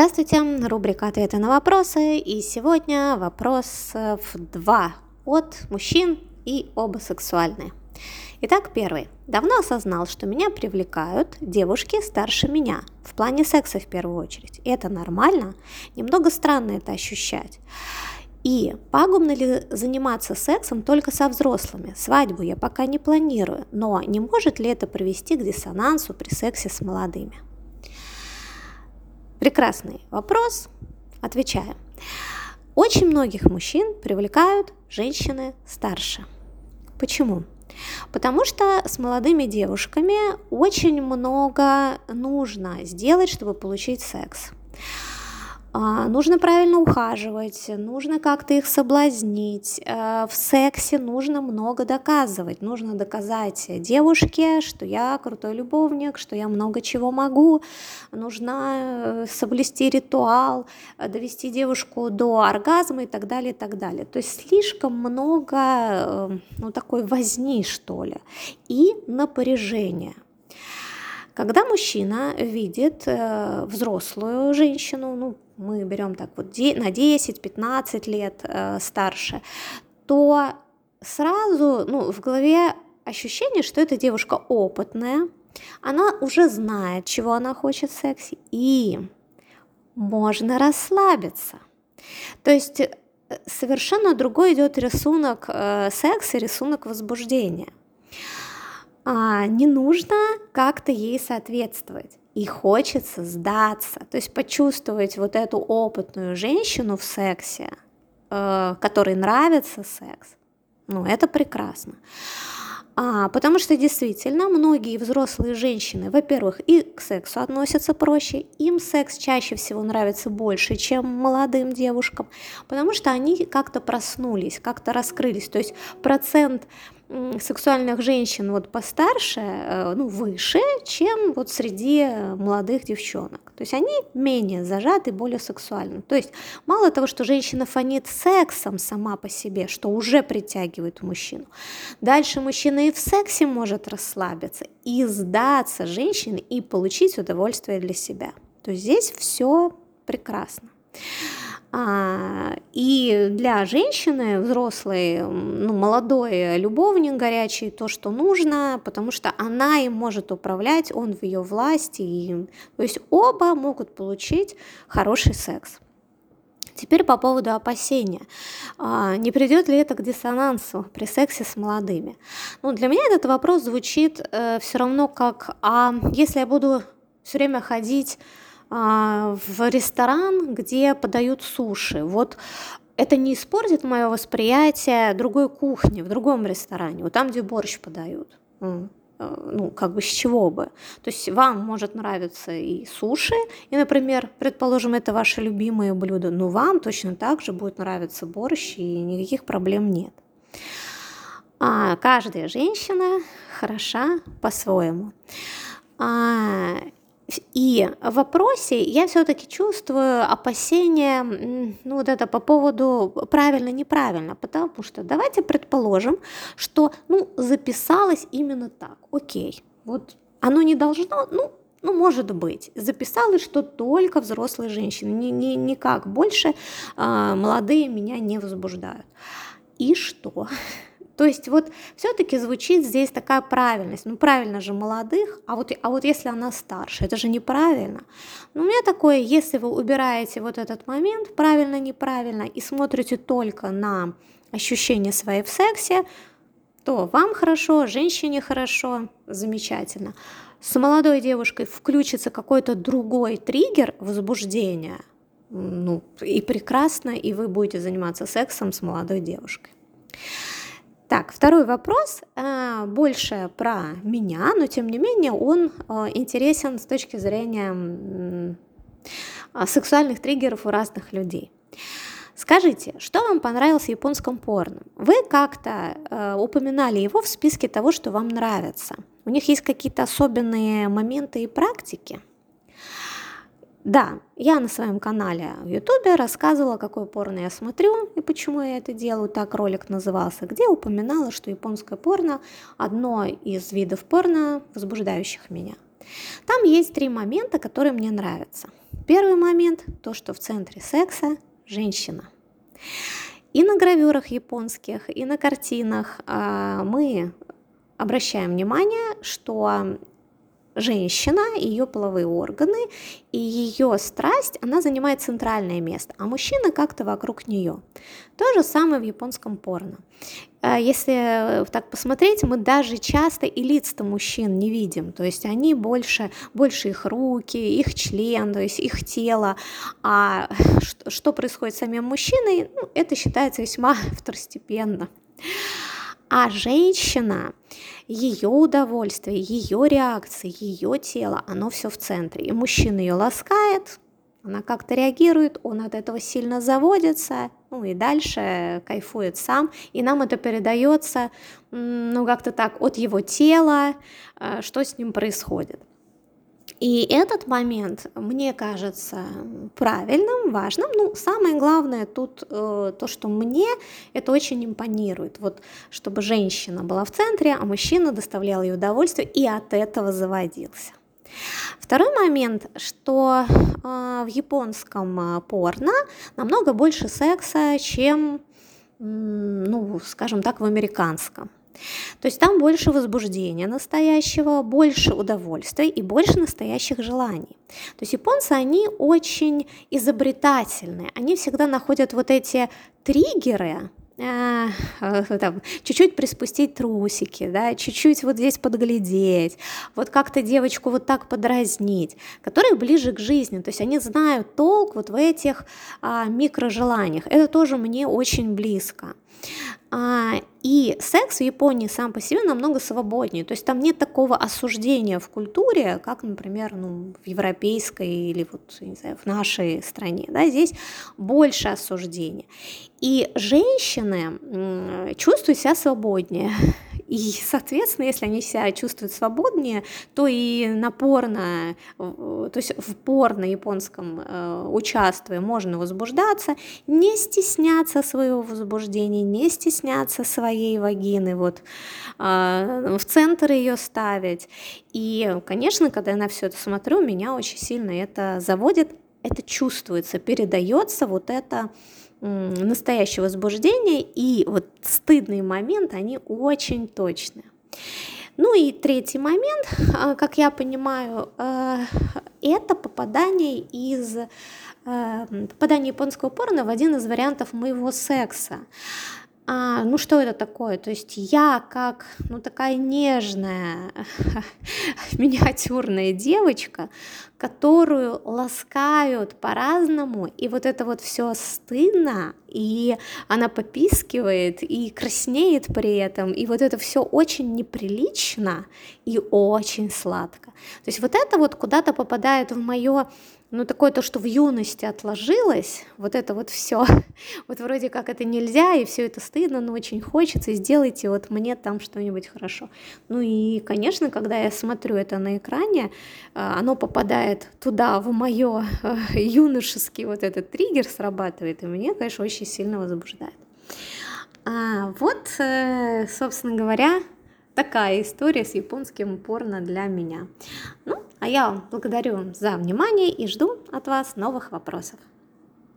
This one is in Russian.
Здравствуйте, рубрика «Ответы на вопросы» и сегодня вопрос в два от мужчин и оба сексуальные. Итак, первый. Давно осознал, что меня привлекают девушки старше меня, в плане секса в первую очередь. И это нормально? Немного странно это ощущать. И пагубно ли заниматься сексом только со взрослыми? Свадьбу я пока не планирую, но не может ли это привести к диссонансу при сексе с молодыми? Прекрасный вопрос. Отвечаю. Очень многих мужчин привлекают женщины старше. Почему? Потому что с молодыми девушками очень много нужно сделать, чтобы получить секс. А, нужно правильно ухаживать, нужно как-то их соблазнить. Э, в сексе нужно много доказывать. Нужно доказать девушке, что я крутой любовник, что я много чего могу. Нужно э, соблюсти ритуал, э, довести девушку до оргазма и так далее, и так далее. То есть слишком много ну, такой возни, что ли, и напряжения. Когда мужчина видит э, взрослую женщину, ну, мы берем так вот на 10-15 лет э, старше, то сразу ну, в голове ощущение, что эта девушка опытная, она уже знает, чего она хочет в сексе, и можно расслабиться. То есть э, совершенно другой идет рисунок э, секса, рисунок возбуждения. А, не нужно как-то ей соответствовать и хочется сдаться, то есть почувствовать вот эту опытную женщину в сексе, э, которой нравится секс, ну это прекрасно. А, потому что действительно многие взрослые женщины, во-первых, и к сексу относятся проще, им секс чаще всего нравится больше, чем молодым девушкам, потому что они как-то проснулись, как-то раскрылись. То есть процент сексуальных женщин вот постарше, э, ну, выше, чем вот среди молодых девчонок. То есть они менее зажаты, более сексуальны. То есть мало того, что женщина фонит сексом сама по себе, что уже притягивает мужчину, дальше мужчина и в сексе может расслабиться, и сдаться женщине, и получить удовольствие для себя. То есть здесь все прекрасно. А, и для женщины взрослой, ну, молодой любовник горячий, то, что нужно, потому что она им может управлять, он в ее власти. И, то есть оба могут получить хороший секс. Теперь по поводу опасения. А, не придет ли это к диссонансу при сексе с молодыми? Ну, для меня этот вопрос звучит э, все равно как, а если я буду все время ходить в ресторан, где подают суши. Вот это не испортит мое восприятие другой кухни в другом ресторане, вот там, где борщ подают. Э, ну, как бы с чего бы. То есть вам может нравиться и суши, и, например, предположим, это ваше любимое блюдо, но вам точно так же будет нравиться борщ, и никаких проблем нет. А каждая женщина хороша по-своему. А, и в вопросе я все-таки чувствую опасения, ну вот это по поводу правильно-неправильно, потому что давайте предположим, что ну записалось именно так, окей, вот оно не должно, ну ну, может быть, записалось, что только взрослые женщины, ни, ни, никак больше э, молодые меня не возбуждают. И что? То есть вот все-таки звучит здесь такая правильность. Ну правильно же молодых, а вот, а вот если она старше, это же неправильно. Но у меня такое, если вы убираете вот этот момент, правильно, неправильно, и смотрите только на ощущение своей в сексе, то вам хорошо, женщине хорошо, замечательно. С молодой девушкой включится какой-то другой триггер возбуждения, ну и прекрасно, и вы будете заниматься сексом с молодой девушкой. Так, второй вопрос э, больше про меня, но тем не менее он э, интересен с точки зрения э, сексуальных триггеров у разных людей. Скажите, что вам понравилось в японском порно? Вы как-то э, упоминали его в списке того, что вам нравится. У них есть какие-то особенные моменты и практики? Да, я на своем канале в Ютубе рассказывала, какое порно я смотрю и почему я это делаю, так ролик назывался, где упоминала, что японское порно одно из видов порно, возбуждающих меня. Там есть три момента, которые мне нравятся. первый момент, то, что в центре секса женщина. И на гравюрах японских, и на картинах а, мы обращаем внимание, что женщина, ее половые органы и ее страсть, она занимает центральное место, а мужчина как-то вокруг нее. То же самое в японском порно. А если так посмотреть, мы даже часто и лица мужчин не видим, то есть они больше, больше их руки, их член, то есть их тело, а что происходит с самим мужчиной, ну, это считается весьма второстепенно. А женщина, ее удовольствие, ее реакции, ее тело, оно все в центре. И мужчина ее ласкает, она как-то реагирует, он от этого сильно заводится, ну и дальше кайфует сам, и нам это передается, ну как-то так, от его тела, э, что с ним происходит. И этот момент мне кажется правильным, важным. Ну, самое главное тут э, то, что мне это очень импонирует. Вот, чтобы женщина была в центре, а мужчина доставлял ей удовольствие и от этого заводился. Второй момент, что э, в японском э, порно намного больше секса, чем, ну, скажем так, в американском. То есть там больше возбуждения настоящего, больше удовольствия и больше настоящих желаний. То есть японцы, они очень изобретательные, они всегда находят вот эти триггеры, э, там, чуть-чуть приспустить трусики, да, чуть-чуть вот здесь подглядеть, вот как-то девочку вот так подразнить, которые ближе к жизни, то есть они знают толк вот в этих а, микрожеланиях. Это тоже мне очень близко. А, и секс в Японии сам по себе намного свободнее. То есть там нет такого осуждения в культуре, как, например, ну, в европейской или вот, не знаю, в нашей стране. Да? Здесь больше осуждения. И женщины чувствуют себя свободнее. И, соответственно, если они себя чувствуют свободнее, то и на порно, то есть в порно японском э, участвуя, можно возбуждаться, не стесняться своего возбуждения, не стесняться своей вагины, вот э, в центр ее ставить. И, конечно, когда я на все это смотрю, меня очень сильно это заводит, это чувствуется, передается вот это настоящее возбуждение и вот стыдный момент, они очень точны. Ну и третий момент, а, как я понимаю, э, это попадание из э, попадание японского порно в один из вариантов моего секса а, ну что это такое? То есть я как, ну такая нежная, миниатюрная девочка, которую ласкают по-разному, и вот это вот все стыдно, и она попискивает, и краснеет при этом, и вот это все очень неприлично и очень сладко. То есть вот это вот куда-то попадает в мое ну, такое то, что в юности отложилось, вот это вот все, вот вроде как это нельзя, и все это стыдно, но очень хочется, сделайте вот мне там что-нибудь хорошо. Ну и, конечно, когда я смотрю это на экране, э, оно попадает туда, в мое э, юношеский вот этот триггер срабатывает, и мне, конечно, очень сильно возбуждает. А, вот, э, собственно говоря, такая история с японским порно для меня. Ну, а я благодарю за внимание и жду от вас новых вопросов.